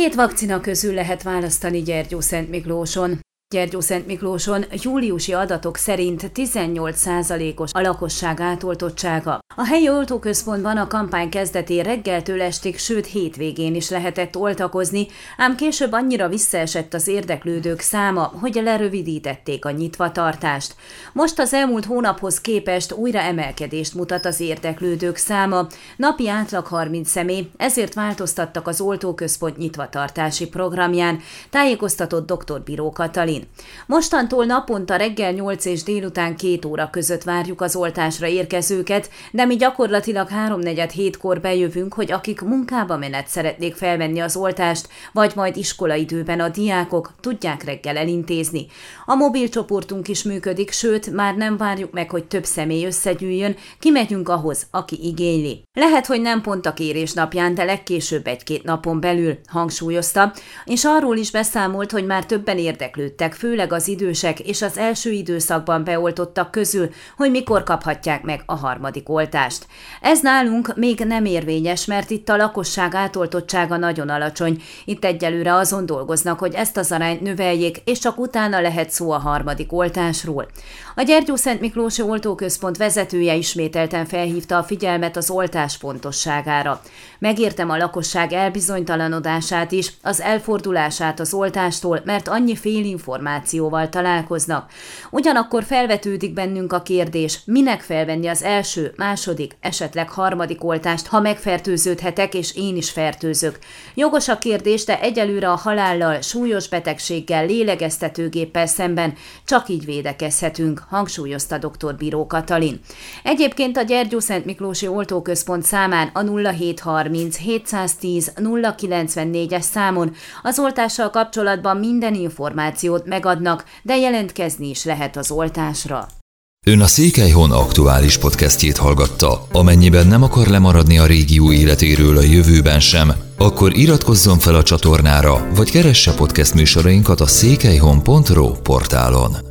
Két vakcina közül lehet választani Gyergyó Szent Miklóson. Gyergyó Szent Miklóson júliusi adatok szerint 18%-os a lakosság átoltottsága. A helyi oltóközpontban a kampány kezdetén reggeltől estig, sőt hétvégén is lehetett oltakozni, ám később annyira visszaesett az érdeklődők száma, hogy lerövidítették a nyitvatartást. Most az elmúlt hónaphoz képest újra emelkedést mutat az érdeklődők száma, napi átlag 30 személy, ezért változtattak az oltóközpont nyitvatartási programján, tájékoztatott dr. Bíró Katalin. Mostantól naponta reggel 8 és délután 2 óra között várjuk az oltásra érkezőket, de mi gyakorlatilag 3-4 kor bejövünk, hogy akik munkába menet szeretnék felvenni az oltást, vagy majd iskolaidőben a diákok tudják reggel elintézni. A mobil csoportunk is működik, sőt, már nem várjuk meg, hogy több személy összegyűjjön, kimegyünk ahhoz, aki igényli. Lehet, hogy nem pont a kérés napján, de legkésőbb egy-két napon belül, hangsúlyozta, és arról is beszámolt, hogy már többen érdeklődtek emberek, főleg az idősek és az első időszakban beoltottak közül, hogy mikor kaphatják meg a harmadik oltást. Ez nálunk még nem érvényes, mert itt a lakosság átoltottsága nagyon alacsony. Itt egyelőre azon dolgoznak, hogy ezt az arányt növeljék, és csak utána lehet szó a harmadik oltásról. A Gyergyó Szent Miklósi Oltóközpont vezetője ismételten felhívta a figyelmet az oltás fontosságára. Megértem a lakosság elbizonytalanodását is, az elfordulását az oltástól, mert annyi félinformáció információval találkoznak. Ugyanakkor felvetődik bennünk a kérdés, minek felvenni az első, második, esetleg harmadik oltást, ha megfertőződhetek, és én is fertőzök. Jogos a kérdés, de egyelőre a halállal, súlyos betegséggel, lélegeztetőgéppel szemben csak így védekezhetünk, hangsúlyozta dr. Bíró Katalin. Egyébként a Gyergyó Szent Miklósi Oltóközpont számán a 0730 710 094-es számon az oltással kapcsolatban minden információt megadnak, de jelentkezni is lehet az oltásra. Ön a Székelyhon aktuális podcastjét hallgatta. Amennyiben nem akar lemaradni a régió életéről a jövőben sem, akkor iratkozzon fel a csatornára, vagy keresse podcast műsorainkat a székelyhon.pro portálon.